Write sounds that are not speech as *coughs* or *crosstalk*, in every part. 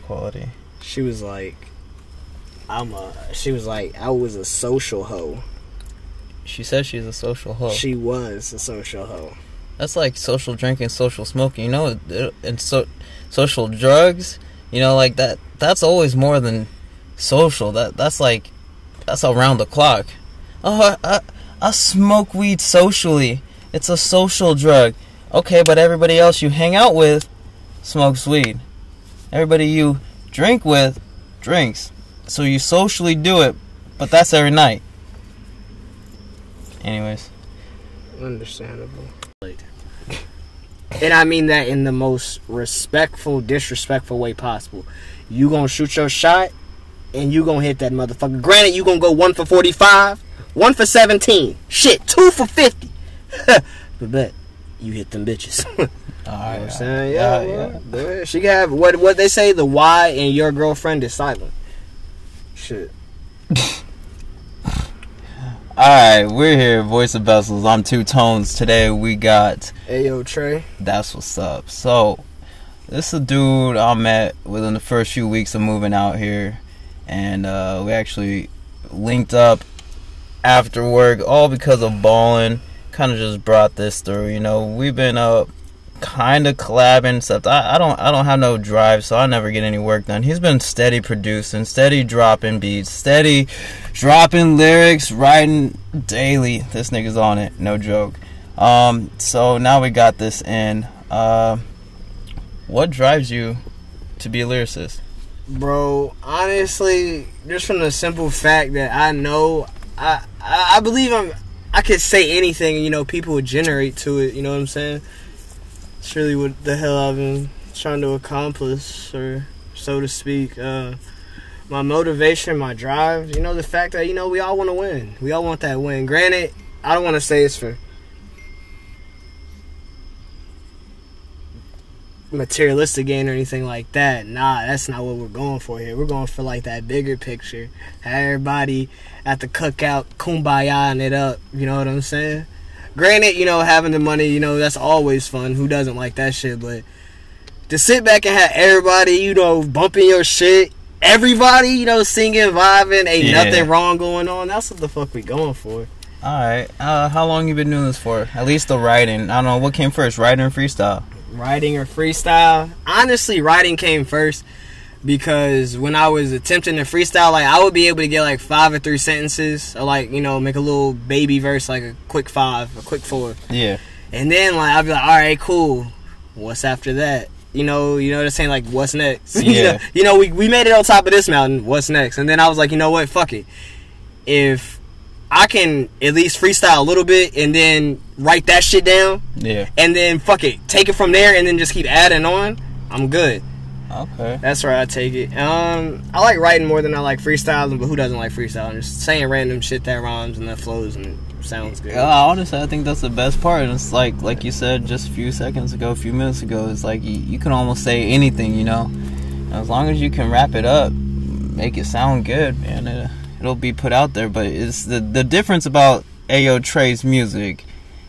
quality. She was like, I'm a. She was like, I was a social hoe. She says she's a social hoe. She was a social hoe. That's like social drinking, social smoking. You know, and so social drugs. You know, like that. That's always more than social. That that's like that's around the clock. Oh, I, I, I smoke weed socially. It's a social drug. Okay, but everybody else you hang out with smokes weed. Everybody you drink with drinks. So you socially do it, but that's every night. Anyways. Understandable. And I mean that in the most respectful, disrespectful way possible. You gonna shoot your shot, and you gonna hit that motherfucker. Granted, you gonna go one for forty-five, one for seventeen, shit, two for fifty. *laughs* but bet you hit them bitches. *laughs* you know what I'm saying? Yeah, well, go ahead. She can have what what they say. The why and your girlfriend is silent. Shit. *laughs* Alright, we're here, Voice of Vessels. I'm Two Tones. Today we got Ayo yo, Trey. That's What's Up. So, this is a dude I met within the first few weeks of moving out here. And uh, we actually linked up after work, all because of balling. Kind of just brought this through, you know. We've been uh, kind of collabing, stuff. I, I don't I don't have no drive, so I never get any work done. He's been steady producing, steady dropping beats, steady dropping lyrics, writing daily. This nigga's on it, no joke. Um, so now we got this in. Uh, what drives you to be a lyricist? Bro, honestly, just from the simple fact that I know, I I, I believe I'm, I could say anything, you know, people would generate to it. You know what I'm saying? Really what the hell I've been trying to accomplish, or so to speak. Uh, my motivation, my drive, you know, the fact that you know we all want to win. We all want that win. Granted, I don't want to say it's for materialistic gain or anything like that. Nah, that's not what we're going for here. We're going for like that bigger picture. Everybody at the cookout kumbaya it up. You know what I'm saying? Granted, you know, having the money, you know, that's always fun. Who doesn't like that shit? But to sit back and have everybody, you know, bumping your shit, everybody, you know, singing, vibing, ain't Yeah. nothing wrong going on. That's what the fuck we going for. All right. Uh, how long you been doing this for? At least the writing. I don't know what came first, writing or freestyle. writing or freestyle. Honestly, writing came first because when I was attempting to freestyle, like I would be able to get like five or three sentences, or like you know make a little baby verse, like a quick five, a quick four, Yeah. and then like I'd be like, all right, cool. What's after that? You know, you know what I'm saying? Like, what's next? *laughs* you, Yeah. know, you know, we we made it on top of this mountain. What's next? And then I was like, you know what? Fuck it. If I can at least freestyle a little bit and then write that shit down, Yeah. and then fuck it, take it from there, and then just keep adding on. I'm good. Okay. That's where I take it. Um, I like writing more than I like freestyling, but who doesn't like freestyling? Just saying random shit that rhymes and that flows and sounds good. Yeah, honestly, I think that's the best part. It's like, like you said just a few seconds ago, a few minutes ago. It's like you, you can almost say anything, you know. As long as you can wrap it up, make it sound good, man. It, it'll be put out there. But it's the the difference about Ayo Trey's music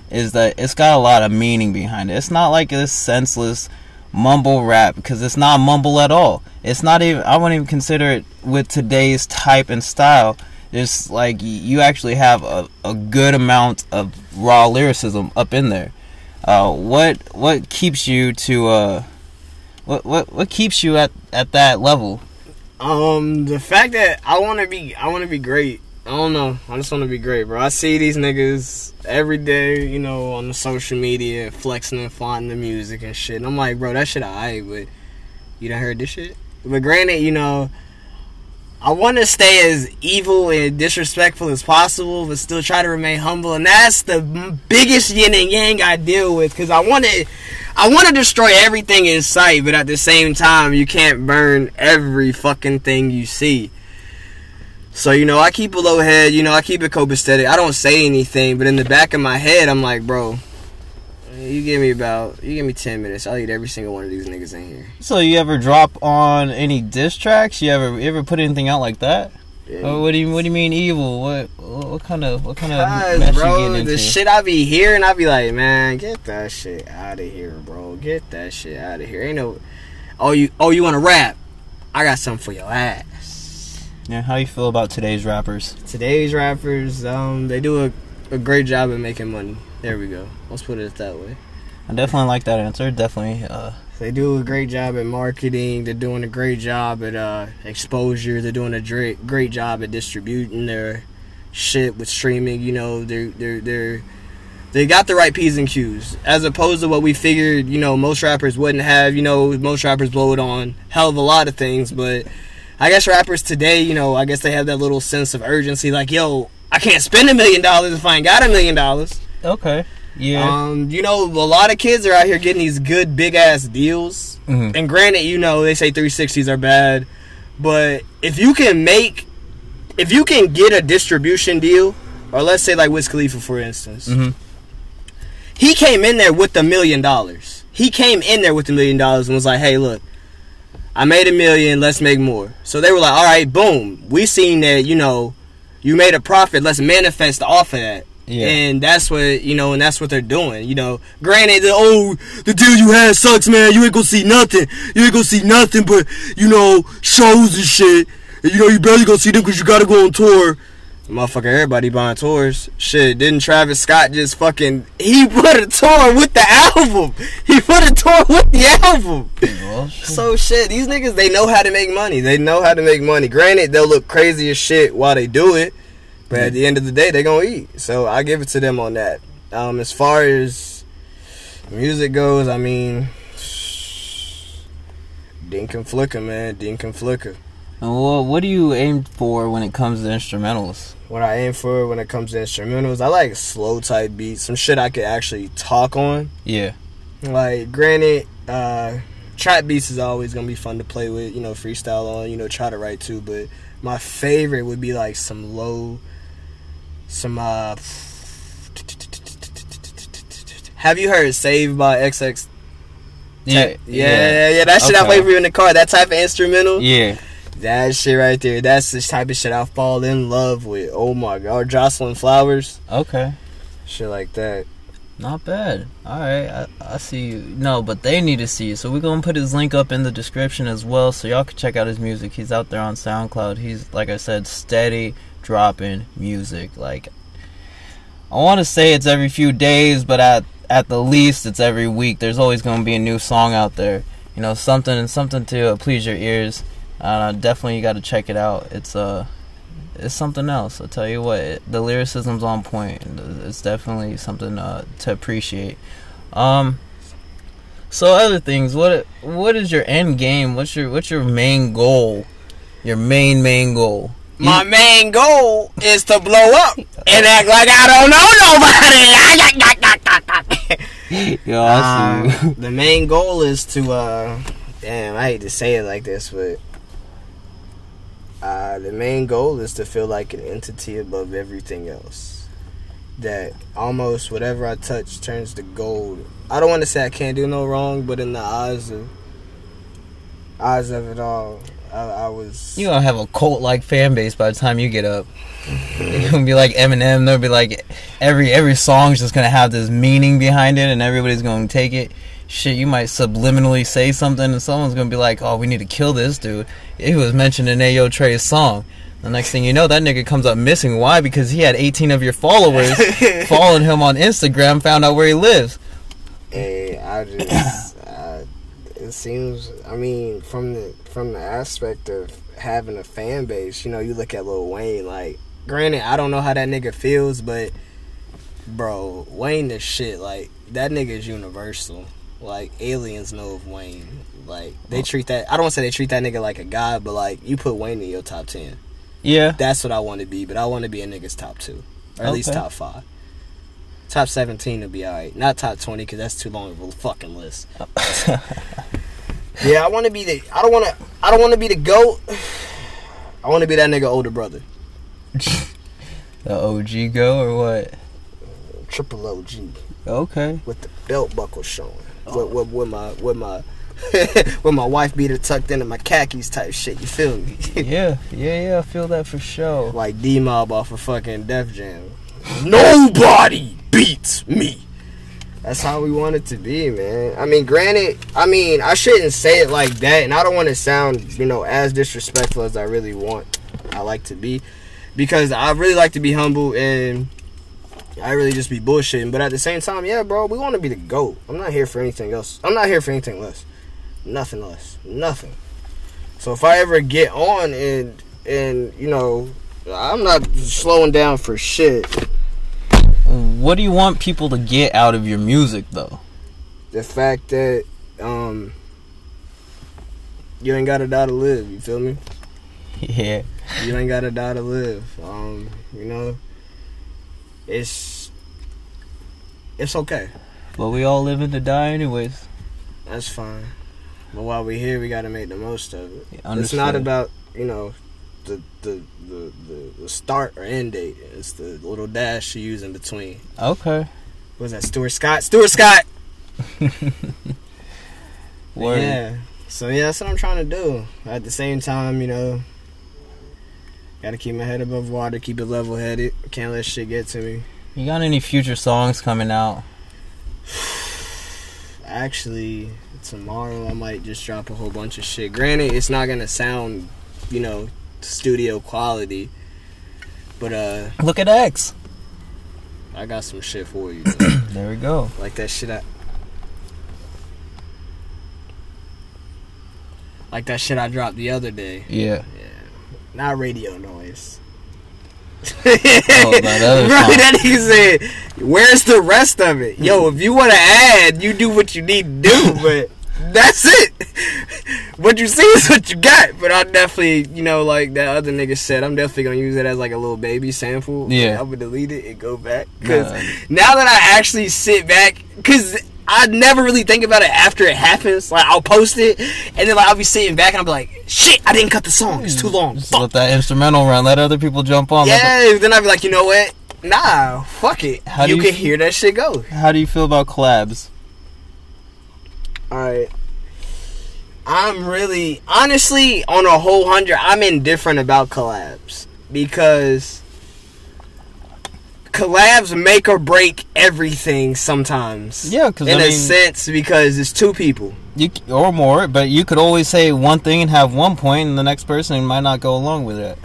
is that it's got a lot of meaning behind it. It's not like this senseless mumble rap because it's not mumble at all. It's not even. I wouldn't even consider it with today's type and style. It's like you actually have a, a good amount of raw lyricism up in there. Uh, what what keeps you to uh, what what what keeps you at at that level? Um, the fact that I want to be, I want to be great. I don't know. I just want to be great, bro. I see these niggas every day, you know, on the social media flexing and flaunting the music and shit. And I'm like, bro, that shit alright, but you done heard this shit? But granted, you know, I want to stay as evil and disrespectful as possible, but still try to remain humble. And that's the biggest yin and yang I deal with because I want to, I want to destroy everything in sight, but at the same time, you can't burn every fucking thing you see. So you know, I keep a low head. You know, I keep it copacetic. I don't say anything, but in the back of my head, I'm like, bro, you give me about, you give me ten minutes, I'll eat every single one of these niggas in here. So you ever drop on any diss tracks? You ever you ever put anything out like that? Yeah. Oh, what do you what do you mean evil? What what kind of what kind of mess bro, you getting into? the shit I be hearing, I be like, man, get that shit out of here, bro. Get that shit out of here. Ain't no, oh you, oh you want to rap? I got something for your ass. Yeah, how you feel about today's rappers? Today's rappers, um, they do a, a great job at making money. There we go. Let's put it that way. I definitely like that answer. Definitely. Uh, They do a great job at marketing. They're doing a great job at uh, exposure. They're doing a dra- great job at distributing their shit with streaming. You know, they're they're they're they got the right p's and q's as opposed to what we figured. You know, most rappers wouldn't have. You know, most rappers blow it on hell of a lot of things, but I guess rappers today, you know, I guess they have that little sense of urgency. Like, yo, I can't spend a million dollars if I ain't got a million dollars. okay. Yeah. Um, you know, a lot of kids are out here getting these good big ass deals. Mhm. And granted, you know, they say 360s are bad, but if you can make, if you can get a distribution deal, or let's say like Wiz Khalifa, for instance, Mhm. he came in there with a million dollars. He came in there with a million dollars and was like, "Hey, look, I made a million. Let's make more." So they were like, "All right, boom. We seen that. You know, you made a profit. Let's manifest off of that." Yeah. And that's what you know, and that's what they're doing. You know, granted, the, oh, the deal you had sucks, man. You ain't gonna see nothing. You ain't gonna see nothing but you know shows and shit. And, you know, you barely gonna see them because you gotta go on tour. Motherfucker, everybody buying tours. Shit, didn't Travis Scott just fucking? He *laughs* put a tour with the album. He put a tour with the album. So shit, these niggas they know how to make money. They know how to make money. Granted, they'll look crazy as shit while they do it, but at the end of the day, they gonna eat. So I give it to them on that. Um, as far as music goes, I mean, *sighs* Dink and Flicker, man, Dink and Flicker. And what do you aim for when it comes to instrumentals? What I aim for when it comes to instrumentals, I like slow type beats, some shit I could actually talk on. Yeah. Like, granted, uh, trap beats is always gonna be fun to play with, you know, freestyle on, you know, try to write too. But my favorite would be like some low, some uh. Have you heard "Saved" by XX? Yeah. yeah, yeah, yeah. That shit I play for you in the car. That type of instrumental. Yeah. That shit right there. That's the type of shit I fall in love with. Oh my god, Jocelyn Flores, Okay. shit like that. Not bad. All right, I, I see you. No, but they need to see you. So we're gonna put his link up in the description as well, so y'all can check out his music. He's out there on SoundCloud. He's like I said, steady dropping music. Like I want to say it's every few days, but at at the least it's every week. There's always gonna be a new song out there. You know, something something to please your ears. Uh, definitely, you got to check it out. It's uh it's something else. I'll tell you what, it, the lyricism's on point. It's definitely something uh, to appreciate. Um, so other things, what what is your end game? What's your what's your main goal? Your main main goal. My main goal is to blow up and act like I don't know nobody. *laughs* *laughs* Yo, I see. Uh, *laughs* the main goal is to, uh, damn, I hate to say it like this, but uh, the main goal is to feel like an entity above everything else. That almost whatever I touch turns to gold. I don't want to say I can't do no wrong, but in the eyes of eyes of it all, I, I was. You gonna have a cult like fan base by the time you get up. *laughs* You're gonna be like Eminem. They'll be like every every song's just gonna have this meaning behind it, and everybody's gonna take it. Shit, you might subliminally say something, and someone's gonna be like, "Oh, we need to kill this dude." He was mentioned in Ayo Trey's song. The next thing you know, that nigga comes up missing. Why? Because he had 18 of your followers *laughs* following him on Instagram, found out where he lives. Hey, I just uh, it seems. I mean, from the from the aspect of having a fan base, you know, you look at Lil Wayne. Like, granted, I don't know how that nigga feels, but bro, Wayne the shit. Like that nigga is universal. Like aliens know of Wayne. Like they treat that. I don't want to say they treat that nigga like a god, but like you put Wayne in your top ten. Yeah, That's what I want to be. But I want to be a nigga's top two, or at least top five. Top seventeen would be alright. Not top twenty because that's too long of a fucking list. *laughs* Yeah, I want to be the. I don't want to. I don't want to be the goat. I want to be that nigga older brother, *laughs* the OG go or what? triple OG, Okay. with the belt buckle showing, with, with, with my with my *laughs* with my wife beater tucked into my khakis type shit. You feel me? *laughs* Yeah, yeah, yeah. I feel that for sure. like D Mob off of fucking Def Jam. Nobody beats me. That's how we want it to be, man. I mean, granted, I mean, I shouldn't say it like that, and I don't want to sound, you know, as disrespectful as I really want. I like to be, because I really like to be humble and I really just be bullshitting. But at the same time, yeah, bro, we want to be the goat. I'm not here for anything else. I'm not here for anything less. Nothing less. Nothing. So if I ever get on and and you know, I'm not slowing down for shit. What do you want people to get out of your music, though? The fact that um you ain't gotta die to live. You feel me? *laughs* Yeah. You ain't gotta die to live. Um, you know, it's it's okay. But we all living to die, anyways. That's fine. But while we're here, we gotta make the most of it. It's not about you know the the, the the the start or end date. It's the little dash you use in between. Okay. What was that Stuart Scott? Stuart Scott. *laughs* Word. Yeah. So yeah, that's what I'm trying to do. At the same time, you know, gotta keep my head above water, keep it level headed. Can't let shit get to me. You got any future songs coming out? *sighs* Actually, tomorrow I might just drop a whole bunch of shit. Granted, it's not gonna sound, you know, studio quality, but uh, Look at X. I got some shit for you. *coughs* There we go. like that shit I. Like that shit I dropped the other day. Yeah. Not radio noise. Oh, that other Bro, song. that nigga said, "Where's the rest of it, yo? If you want to add, you do what you need to do, *laughs* but that's it. what you see is what you got." But I definitely, you know, like that other nigga said, I'm definitely gonna use it as like a little baby sample. Yeah. I would delete it and go back because Nah. now that I actually sit back, because. I never really think about it after it happens. Like I'll post it, and then like I'll be sitting back and I'll be like, "Shit, I didn't cut the song. It's too long." Just Fuck. let that instrumental run. Let other people jump on. Let Yeah, then I'd be like, you know what? Nah, fuck it. How do you you can f- hear that shit go. how do you feel about collabs? Alright. I'm really, honestly, on a whole hundred, I'm indifferent about collabs. Because collabs make or break everything sometimes. Yeah, because In I a mean, sense, because it's two people. you or more, but you could always say one thing and have one point, and the next person might not go along with it.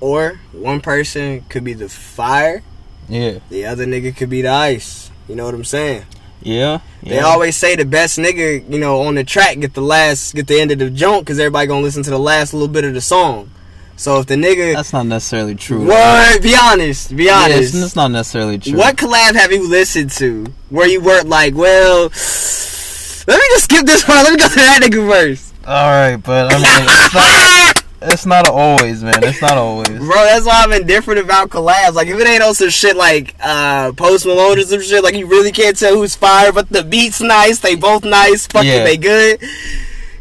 Or one person could be the fire, Yeah. the other nigga could be the ice. You know what I'm saying? Yeah. They always say the best nigga, you know, on the track get the last, get the end of the joint because everybody gonna listen to the last little bit of the song. So if the nigga, That's not necessarily true. what? Be honest, be honest. it's, it's not necessarily true. What collab have you listened to where you weren't like, well, let me just skip this part. Let me go to that nigga first. All right, but I mean, it's not, *laughs* it's not always, man. It's not always. Bro, that's why I'm indifferent about collabs. Like, if it ain't on some shit like uh, Post Malone or some shit, like you really can't tell who's fire, but the beat's nice, they both nice, fucking Yeah. they good.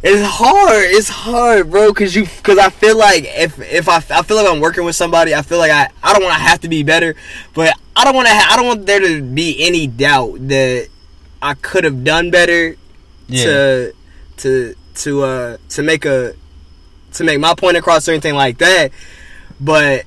It's hard. It's hard, bro, cause you, cause I feel like if if I, I feel like I'm working with somebody, I feel like I, I don't want to have to be better, but I don't want to, ha- I don't want there to be any doubt that I could have done better Yeah. to to to uh to make a to make my point across or anything like that. But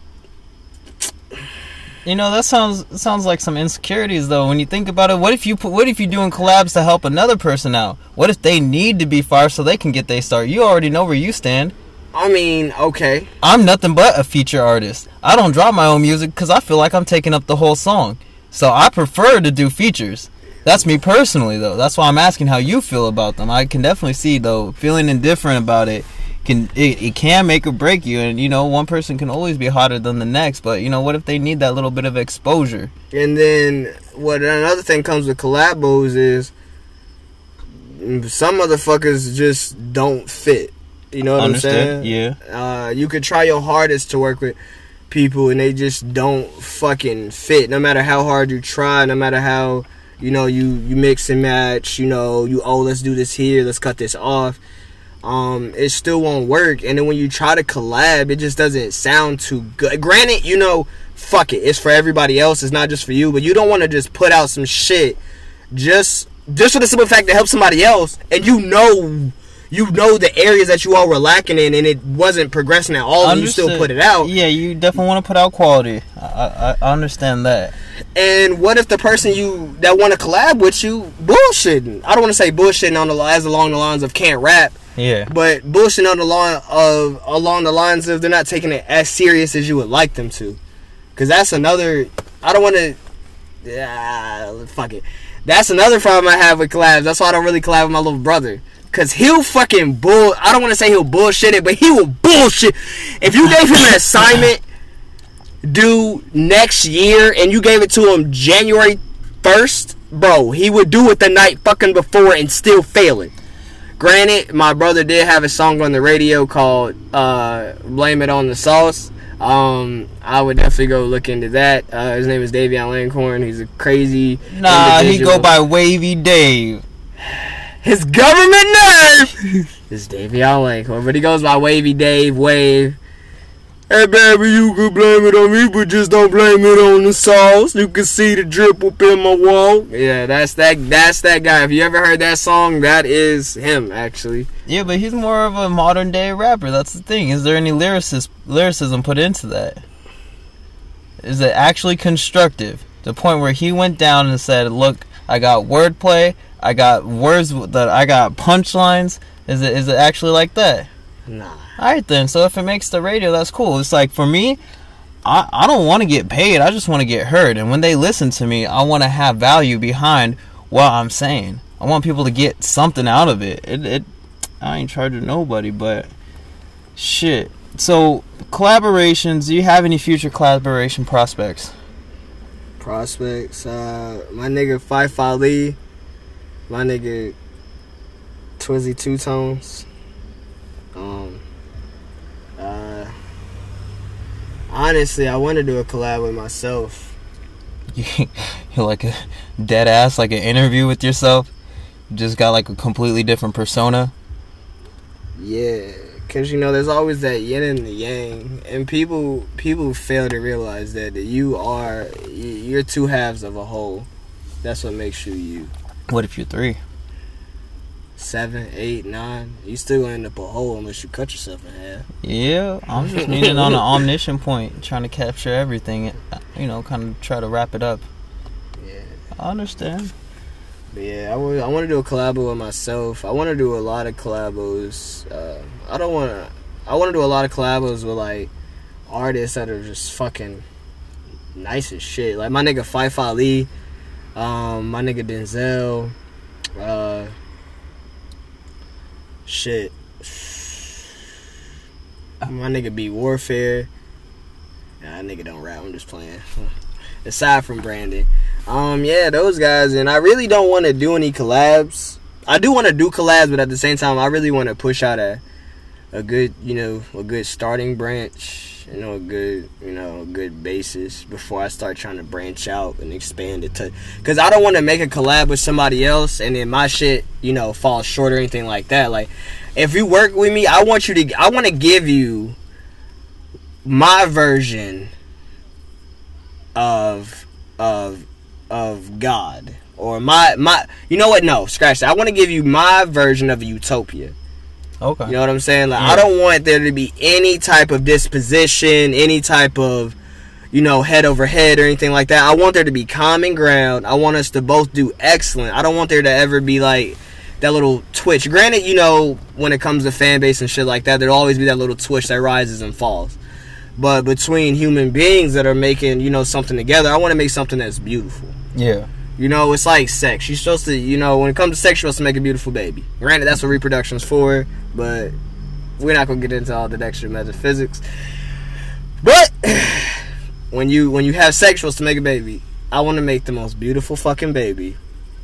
You know that sounds sounds like some insecurities though. When you think about it, what if you put, what if you're doing collabs to help another person out? What if they need to be fire so they can get their start? You already know where you stand. I mean, okay, I'm nothing but a feature artist. I don't drop my own music because I feel like I'm taking up the whole song. So I prefer to do features. That's me personally though. That's why I'm asking how you feel about them. I can definitely see though feeling indifferent about it can it, it can make or break you and you know one person can always be hotter than the next but you know what if they need that little bit of exposure and then what another thing comes with collabos is some motherfuckers just don't fit. You know what Understood? I'm saying? Yeah. Uh, you could try your hardest to work with people and they just don't fucking fit. No matter how hard you try, no matter how you know you you mix and match. You know you oh let's do this here, let's cut this off. Um, it still won't work. And then when you try to collab, it just doesn't sound too good. Granted, you know, fuck it, it's for everybody else. It's not just for you. But you don't want to just put out some shit just just for the simple fact to help somebody else, and you know you know the areas that you all were lacking in, and it wasn't progressing at all, and you still put it out. Yeah, you definitely want to put out quality. I, I, I understand that. And what if the person you that want to collab with you bullshitting? I don't want to say bullshitting on the as along the lines of can't rap, Yeah. but bullshitting on the line of along the lines of they're not taking it as serious as you would like them to. Cause that's another. I don't want to. Yeah, fuck it. That's another problem I have with collabs. That's why I don't really collab with my little brother. Cause he'll fucking bull. I don't want to say he'll bullshit it, but he will bullshit. If you gave him an assignment due next year and you gave it to him January first, bro, he would do it the night fucking before and still fail it. Granted, my brother did have a song on the radio called uh, "Blame It on the Sauce." Um, I would definitely go look into that. Uh, his name is Davion Langhorn. He's a crazy. Nah, he go by Wavy Dave. His government name *laughs* is Davion Langhorn, but he goes by Wavy Dave Wave. Hey baby, you can blame it on me, but just don't blame it on the sauce. You can see the drip up in my wall. Yeah, that's that. That's that guy. If you ever heard that song, that is him actually. Yeah, but he's more of a modern day rapper. That's the thing. Is there any lyricis- lyricism put into that? Is it actually constructive? The point where he went down and said, "Look, I got wordplay. I got words that I got punchlines." Is it is it actually like that? Nah. All right then. So if it makes the radio, that's cool. It's like for me, I I don't want to get paid. I just want to get heard. And when they listen to me, I want to have value behind what I'm saying. I want people to get something out of it. It, it I ain't charging nobody, but shit. So collaborations. Do you have any future collaboration prospects? Prospects. Uh, my nigga Fife Ali. My nigga Twizzy Two Tones. Um. Uh. Honestly, I want to do a collab with myself. *laughs* You're like a dead ass, like an interview with yourself. You just got like a completely different persona. Yeah, cause you know there's always that yin and the yang, and people people fail to realize that you are you're two halves of a whole. That's what makes you you. What if you're three? Seven, eight, nine. You still gonna end up a hole unless you cut yourself in half. Yeah, I'm just *laughs* meaning on an omniscient point, trying to capture everything. You know, kind of try to wrap it up. Yeah. I understand. But yeah, I want I want to do a collabo with myself. I want to do a lot of collabos. Uh, I don't want to. I want to do a lot of collabos with like artists that are just fucking nice as shit. Like my nigga Fife Ali, um, my nigga Denzel, uh, shit. My nigga be Warfare. Nah, nigga don't rap. I'm just playing. *laughs* Aside from Brandon. Um, yeah, those guys, and I really don't want to do any collabs. I do want to do collabs, but at the same time, I really want to push out a a good, you know, a good starting branch, you know, a good, you know, a good basis before I start trying to branch out and expand it to. Because I don't want to make a collab with somebody else and then my shit, you know, falls short or anything like that. Like, if you work with me, I want you to, I want to give you my version of of of God or my my you know what no scratch that I want to give you my version of a utopia Okay. you know what I'm saying? Like Yeah. I don't want there to be any type of disposition any type of you know head over head or anything like that. I want there to be common ground. I want us to both do excellent. I don't want there to ever be like that little twitch. Granted you know when it comes to fan base and shit like that there'll always be that little twitch that rises and falls. But between human beings that are making you know something together i want to make something that's beautiful. Yeah. you know it's like sex. You're supposed to you know when it comes to sex you're supposed to make a beautiful baby. Granted that's what reproduction's for but we're not gonna get into all the extra metaphysics but *sighs* when you when you have sex to make a baby i want to make the most beautiful fucking baby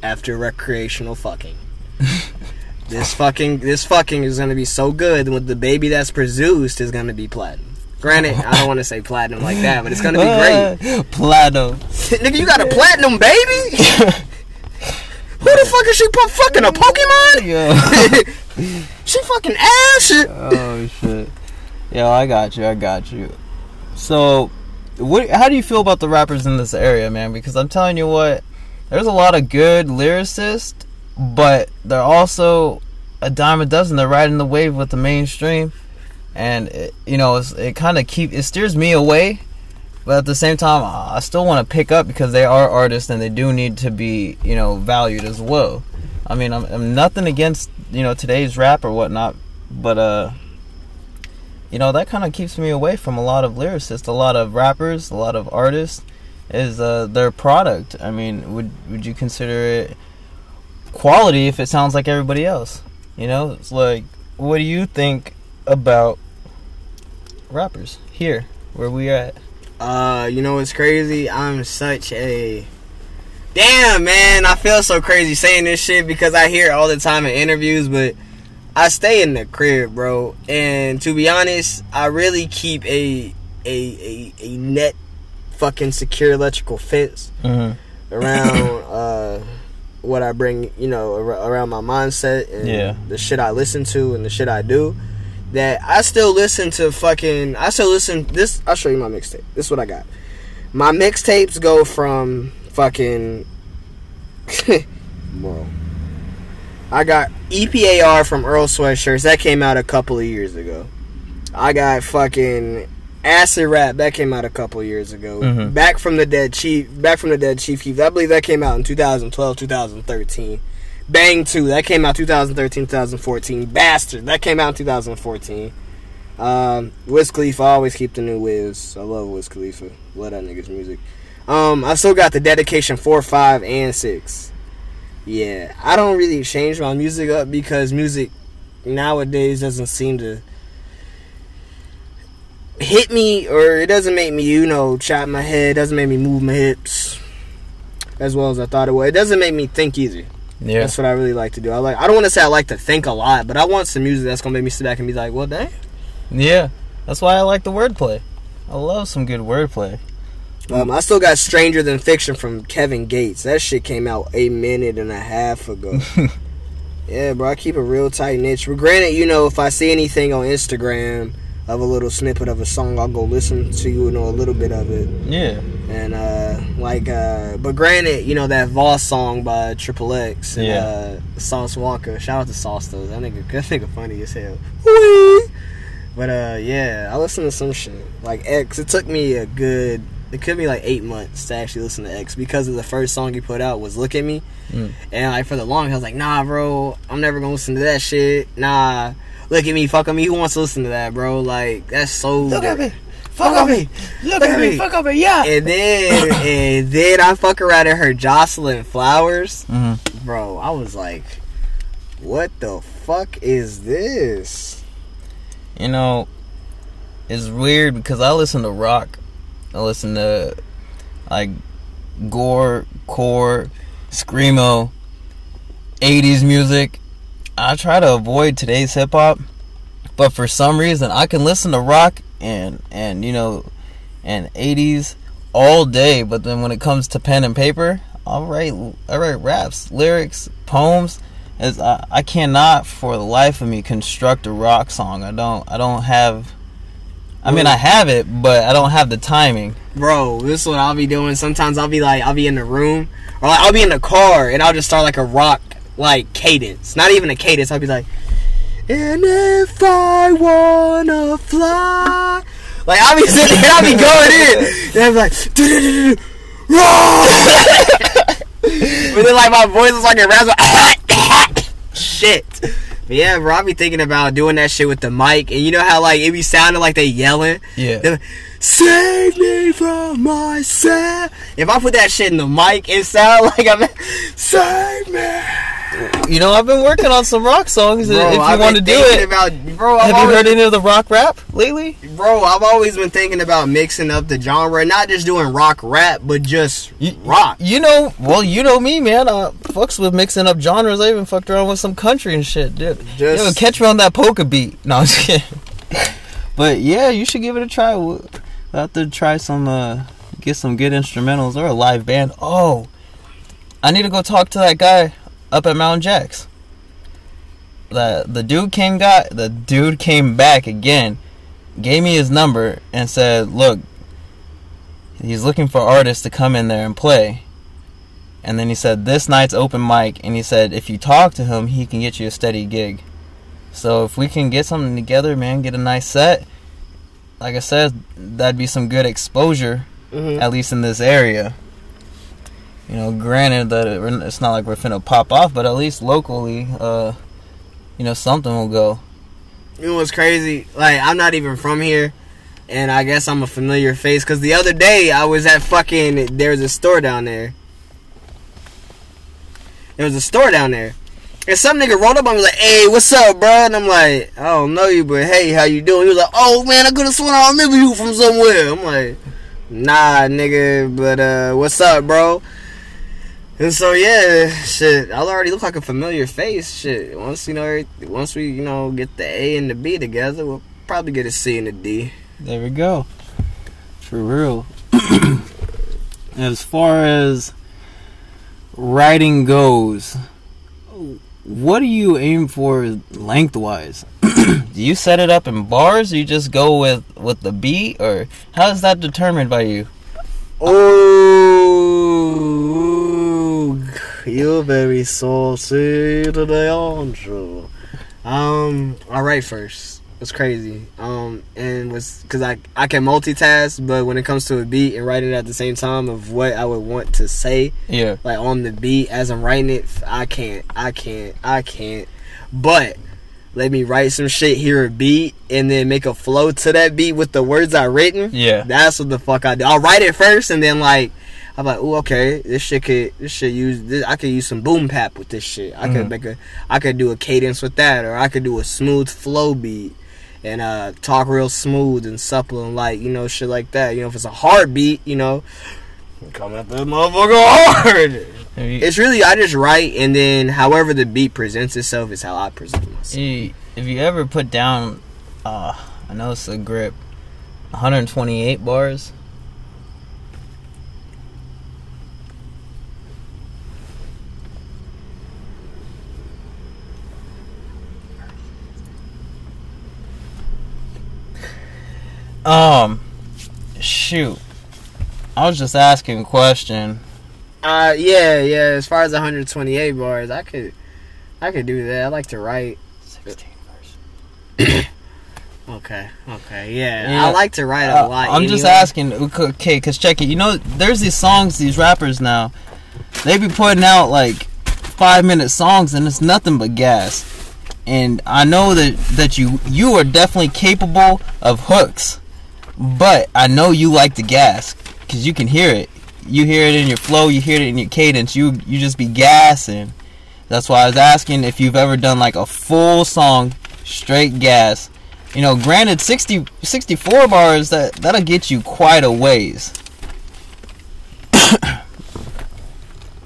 after recreational fucking *laughs* this fucking this fucking is gonna be so good with the baby that's produced is gonna be platinum Granted, I don't want to say platinum like that, but it's gonna be great. *laughs* Platinum. *laughs* Nigga, you got a platinum baby? Who the fuck is she fucking a Pokemon? Yo. She fucking ass shit. oh shit. Yo, I got you. I got you. So, what? How do you feel about the rappers in this area, man? Because I'm telling you what, there's a lot of good lyricists, but they're also a dime a dozen. They're riding the wave with the mainstream, and it, you know, it kind of keep it steers me away. But at the same time, I still want to pick up because they are artists and they do need to be, you know, valued as well. I mean, I'm, I'm nothing against you know today's rap or whatnot, but uh, you know that kind of keeps me away from a lot of lyricists, a lot of rappers, a lot of artists. Is uh, their product? I mean, would would you consider it quality if it sounds like everybody else? You know, it's like, what do you think about rappers here, where we at? Uh, you know what's crazy? I'm such a damn man. I feel so crazy saying this shit because I hear it all the time in interviews, but I stay in the crib, bro. And to be honest, I really keep a a a, a net fucking secure electrical fence Mm-hmm. around *laughs* uh what I bring, you know, around my mindset and Yeah. the shit I listen to and the shit I do. That I still listen to fucking. I still listen. This I'll show you my mixtape. This is what I got. My mixtapes go from fucking. *laughs* Bro. I got EPAR from Earl Sweatshirts. That came out a couple of years ago. I got fucking Acid Rap. That came out a couple of years ago. Mhm. Back from the Dead Chief. Back from the Dead Chief Keef. I believe that came out in 2012, 2013. Bang 2. That came out 2013, 2014. Bastard. That came out in 2014. Um, Wiz Khalifa. I always keep the new Wiz. I love Wiz Khalifa. Love that nigga's music. Um, I still got the dedication 4, 5, and 6. Yeah, I don't really change my music up because music nowadays doesn't seem to hit me or it doesn't make me, you know, chop my head, doesn't make me move my hips as well as I thought it would. It doesn't make me think easy. Yeah. That's what I really like to do. I like I don't want to say I like to think a lot, but I want some music that's gonna make me sit back and be like, well dang. Yeah. That's why I like the wordplay. I love some good wordplay. Um, I still got Stranger Than Fiction from Kevin Gates. That shit came out a minute and a half ago. *laughs* yeah, bro, I keep a real tight niche. But granted, you know, if I see anything on Instagram of a little snippet of a song, I'll go listen to you know a little bit of it. Yeah. And uh like uh but granted, you know that Voss song by Triple X and Yeah. uh Sauce Walker. Shout out to Sauce though. That nigga that nigga funny as hell. Whee! But uh yeah, I listen to some shit. Like X, it took me a good it could be like eight months to actually listen to X because of the first song he put out was Look at Me. Mm. And like for the longest I was like, nah bro, I'm never gonna listen to that shit. Nah. Look at me, fuck on me. Who wants to listen to that, bro? Like that's so Look at me. Fuck on me. Look, Look at at me. me. Fuck me, Yeah. And then *coughs* and then I fuck around and heard Jocelyn Flores. hmm Bro, I was like, what the fuck is this? You know, it's weird because I listen to rock. I listen to like gore, core, screamo, 80s music. I try to avoid today's hip hop, but for some reason I can listen to rock and and you know and 80s all day, but then when it comes to pen and paper, I'll write I write raps, lyrics, poems. As I, I cannot for the life of me construct a rock song. I don't I don't have I mean I have it, but I don't have the timing. Bro, this is what I'll be doing. Sometimes I'll be like, I'll be in the room, or like, I'll be in the car, and I'll just start like a rock, like cadence. Not even a cadence. I'll be like, and if I wanna fly, like I'll be *laughs* sitting there, I'll be going in, and be like, but then like my voice is like a raspy, shit. But yeah, bro, I'll be thinking about doing that shit with the mic, and you know how like it be sounding like they yelling. Yeah. They're Save me from myself. If I put that shit in the mic, it sound *laughs* like I'm save me. You know, I've been working on some rock songs. Bro, if you I've want to do it, About, bro, I've have you heard any of the rock rap lately? bro, I've always been thinking about mixing up the genre, not just doing rock rap, but just You, rock. You know, well, you know me, man. I fucks with mixing up genres. I even fucked around with some country and shit, dude. Just Yo, catch me on that polka beat. No, I'm just kidding. *laughs* But yeah, you should give it a try. We'll have to try some, uh, get some good instrumentals or a live band. Oh, I need to go talk to that guy up at Mount Jacks. The the dude came got the dude came back again, gave me his number and said, "Look, he's looking for artists to come in there and play." And then he said, "This night's open mic," and he said, "If you talk to him, he can get you a steady gig." So if we can get something together, man, get a nice set. Like I said, that'd be some good exposure, Mhm. at least in this area. You know, granted that it, it's not like we're finna pop off, but at least locally, uh, you know, something will go. You know what's crazy? Like I'm not even from here, and I guess I'm a familiar face. Cause the other day I was at fucking. there's a store down there. There was a store down there, and some nigga rolled up on me like, "Hey, what's up, bro?" And I'm like, "I don't know you, but hey, how you doing?" He was like, "Oh man, I could have sworn I remember you from somewhere." I'm like, "Nah, nigga, but uh, what's up, bro?" And so yeah, shit, I already look like a familiar face. Shit, once you know, once we you know get the A and the B together, we'll probably get a C and a D. There we go. For real. *clears throat* as far as writing goes, what do you aim for lengthwise? *clears throat* do you set it up in bars or you just go with with the beat or how is that determined by you? Oh, you're very saucy today, aren't you? Um, I write first. It's crazy. Um, and was because I I can multitask, but when it comes to a beat and writing it at the same time of what I would want to say, Yeah. like on the beat as I'm writing it, I can't, I can't, I can't. But let me write some shit, hear a beat, and then make a flow to that beat with the words I written. Yeah. That's what the fuck I do. I'll write it first, and then like I'm like, oh okay, this shit could, this shit use, this, I could use some boom pap with this shit. I could Mhm. make a, I could do a cadence with that, or I could do a smooth flow beat. And uh, talk real smooth and supple and like you know shit like that. You know if it's a hard beat, you know, come at that motherfucker hard. It's really I just write and then however the beat presents itself is how I present myself. you- if you ever put down uh I know it's a grip 128 bars Um, shoot. I was just asking a question. Uh yeah, yeah, as far as 128 bars, I could I could do that. I like to write. 16 verse. *coughs* Okay. Okay. Yeah. Yeah. I like to write Uh, a lot. I'm just asking, okay, cause check it. You know, there's these songs, these rappers now. They be putting out like five minute songs, and it's nothing but gas. And I know that that you you are definitely capable of hooks, but I know you like the gas, cause you can hear it. You hear it in your flow, you hear it in your cadence. You you just be gassing. That's why I was asking if you've ever done like a full song straight gas. You know, granted 60 64 bars that that'll get you quite a ways. *coughs*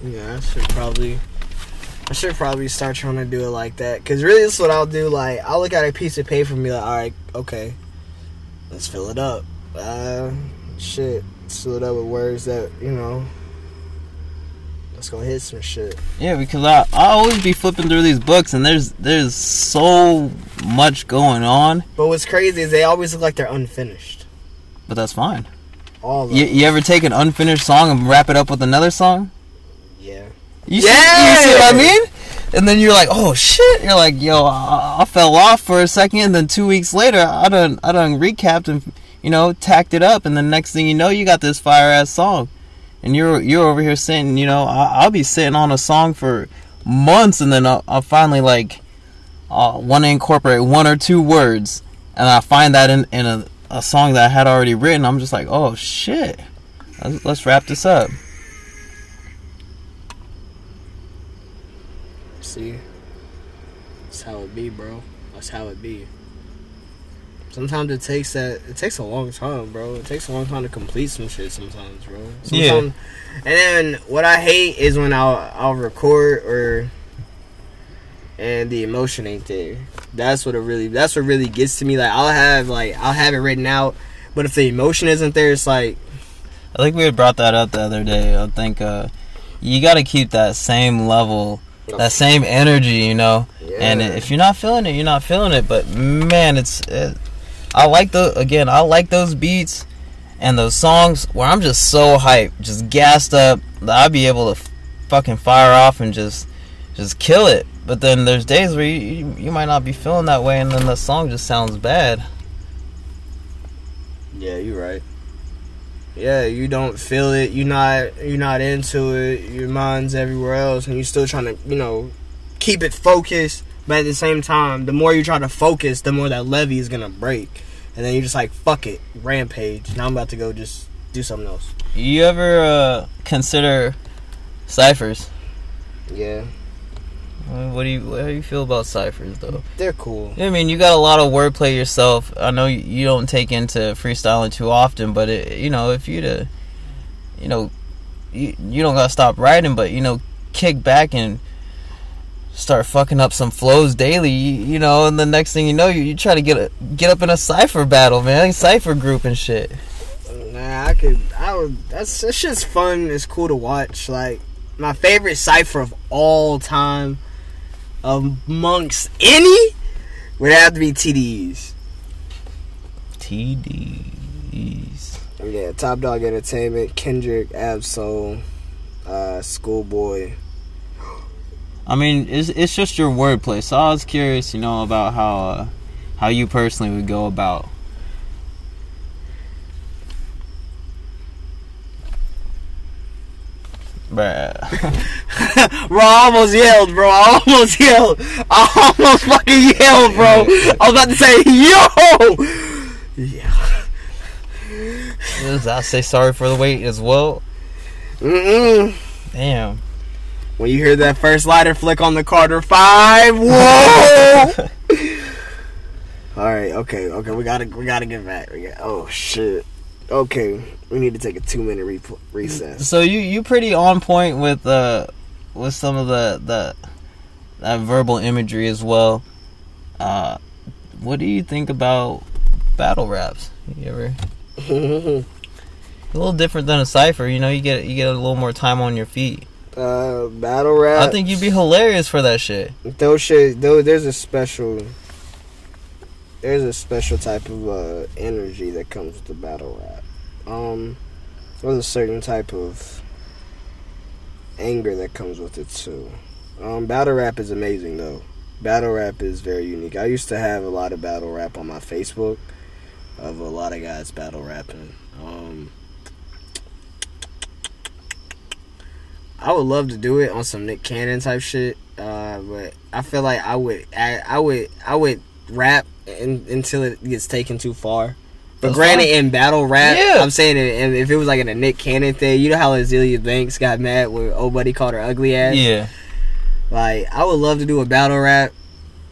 Yeah, I should probably. I should probably start trying to do it like that. Cause really, this is what I'll do. Like, I'll look at a piece of paper and be like, all right, okay, let's fill it up. Uh, shit, let's fill it up with words that you know. Let's go hit some shit. Yeah, because I I always be flipping through these books and there's there's so much going on, But what's crazy is they always look like they're unfinished. but that's fine. All of You, you ever take an unfinished song and wrap it up with another song? Yeah. You see, Yeah! you see what I mean? And then you're like, oh shit! You're like, yo, I, I fell off for a second, and then two weeks later, I done I done recapped and you know tacked it up, and then next thing you know, you got this fire ass song, and you're you're over here sitting, you know, I, I'll be sitting on a song for months, and then I'll, I'll finally like uh, want to incorporate one or two words, and I find that in in a, a song that I had already written. I'm just like, oh shit, let's, let's wrap this up. See, that's how it be, bro. That's how it be. Sometimes it takes that. It takes a long time, bro. It takes a long time to complete some shit. Sometimes, bro. Yeah. And then what I hate is when I'll I'll record or and the emotion ain't there. That's what it really. That's what really gets to me. Like I'll have like I'll have it written out, but if the emotion isn't there, it's like I think we had brought that up the other day. I think uh, you got to keep that same level, that same energy, you know. And if you're not feeling it, you're not feeling it. But man, it's it, I like the again. I like those beats and those songs where I'm just so hyped, just gassed up that I'd be able to fucking fire off and just just kill it. but then there's days where you, you you might not be feeling that way, and then the song just sounds bad. Yeah, you're right. Yeah, you don't feel it. You're not. You're not into it. Your mind's everywhere else, and you're still trying to, you know, keep it focused. But at the same time, the more you try to focus, the more that levee is gonna break, and then you're just like, "Fuck it, rampage." Now I'm about to go just do something else. You ever uh, consider ciphers? Yeah, What do you what do you feel about ciphers though? they're cool. I mean, you got a lot of wordplay yourself. I know you- you don't take into freestyling too often, but it, you know, if you to, you know, you, you don't gotta stop writing, but you know, kick back and start fucking up some flows daily. You, you know, and the next thing you know, you, you try to get a, get up in a cipher battle, man, cipher group and shit. Nah, I could. I would. That's that shit's fun. It's cool to watch. Like my favorite cipher of all time, amongst any, would have to be TDEs. TDs. Yeah, Top Dog Entertainment, Kendrick, Ab-Soul, uh, Schoolboy. I mean, it's it's just your wordplay. So I was curious, you know, about how uh, how you personally would go about. Bruh. *laughs* bro, I almost yelled, bro. I almost yelled. I almost fucking yelled, bro. I was about to say, yo. Yeah. I say sorry for the wait as well. Mm-mm. Damn. When you hear that first lighter flick on the Carter Five, whoa! *laughs* All right, okay, okay, we gotta, we gotta get back. We got, oh shit. Okay, we need to take a two minute re- recess. so you you pretty on point with uh with some of the the that verbal imagery as well. Uh, what do you think about battle raps? You ever *laughs* a little different than a cipher? You know, you get you get a little more time on your feet. uh, battle rap. I think you'd be hilarious for that shit. those shit. Though there's a special, there's a special type of uh, energy that comes with the battle rap. Um, there's a certain type of anger that comes with it too. Um, battle rap is amazing though. Battle rap is very unique. I used to have a lot of battle rap on my Facebook of a lot of guys battle rapping. Um, I would love to do it on some Nick Cannon type shit, uh, but I feel like I would, I, I would, I would rap in, until it gets taken too far. But That's granted, fine. in battle rap, Yeah. I'm saying it, if it was like in a Nick Cannon thing, you know how Azealia Banks got mad when old buddy called her ugly ass. Yeah. Like, I would love to do a battle rap.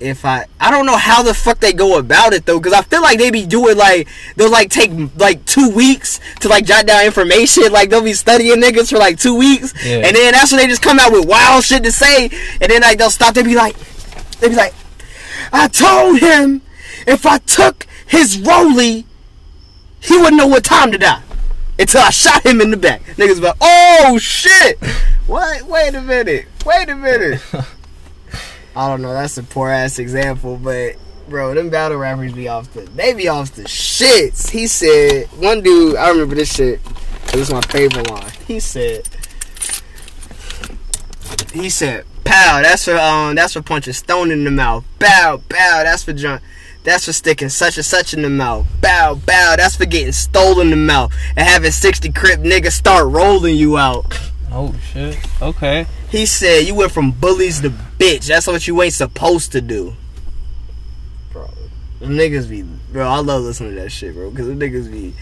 If I, I don't know how the fuck they go about it though, because I feel like they be doing like they'll like take like two weeks to like jot down information. Like they'll be studying niggas for like two weeks, Yeah. and then that's when they just come out with wild shit to say, and then like they'll stop. They be like, they be like, I told him if I took his rollie, he wouldn't know what time to die until I shot him in the back. Niggas like, oh shit! What? Wait a minute. Wait a minute. *laughs* I don't know. That's a poor ass example, but bro, them battle rappers be off the. They be off the shits. He said one dude. I remember this shit. It was my favorite line. He said. He said, "Pow, that's for um, that's for punching stone in the mouth. Bow, bow, that's for John." That's for sticking such and such in the mouth. Bow, bow. That's for getting stolen in the mouth and having 60 crip niggas start rolling you out. Oh shit. Okay. He said you went from bullies to bitch. That's what you ain't supposed to do. Bro, them niggas be bro. I love listening to that shit, bro. Because the niggas be.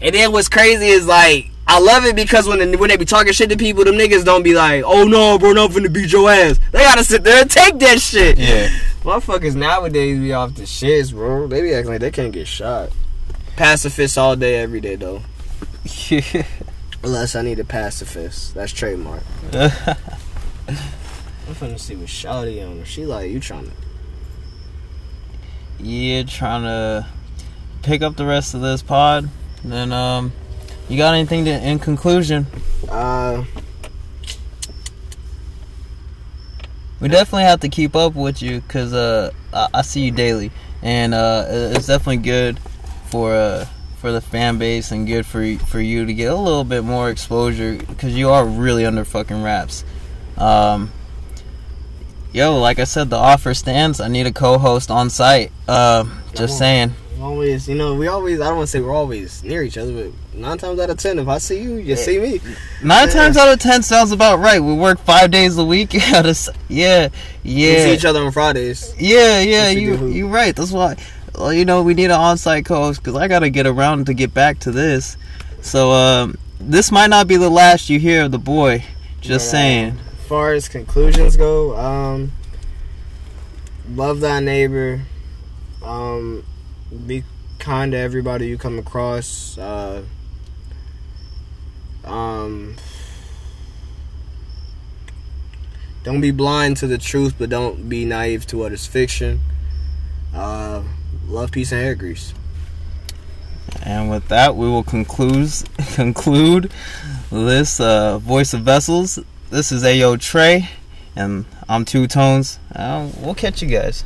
And then what's crazy is like I love it because when the, when they be talking shit to people, them niggas don't be like, oh no, bro, I'm finna beat your ass. They gotta sit there and take that shit. Yeah. Motherfuckers nowadays be off the shits, bro. They be acting like they can't get shot. Pacifist all day, every day though. *laughs* Unless I need a pacifist. That's trademark. *laughs* I'm finna see what Shawty on. She like, you trying to. yeah, trying to pick up the rest of this pod. Then um, you got anything to in conclusion? Uh, We definitely have to keep up with you because uh, I, I see you daily, and uh, it's definitely good for uh, for the fan base and good for for you to get a little bit more exposure because you are really under fucking wraps. Um, yo, like I said, the offer stands. I need a co-host on site. Uh, just saying. Always, you know, we always. I don't want to say we're always near each other, but nine times out of ten, if I see you, you see me. Nine Yeah. times out of ten sounds about right. We work five days a week. *laughs* yeah, yeah, We see each other on Fridays. yeah, yeah. You you right. That's why. Well, you know, we need an on-site co-host because I gotta get around to get back to this. So um, this might not be the last you hear of the boy. Just saying. As far as conclusions go, um, love thy neighbor. Um, be kind to everybody you come across. Uh, um, don't be blind to the truth, but don't be naive to what is fiction. Uh, love, peace, and hair grease. And with that, we will conclude *laughs* conclude this uh, voice of vessels. This is Ayo Trey, and I'm Two Tones. Uh, we'll catch you guys.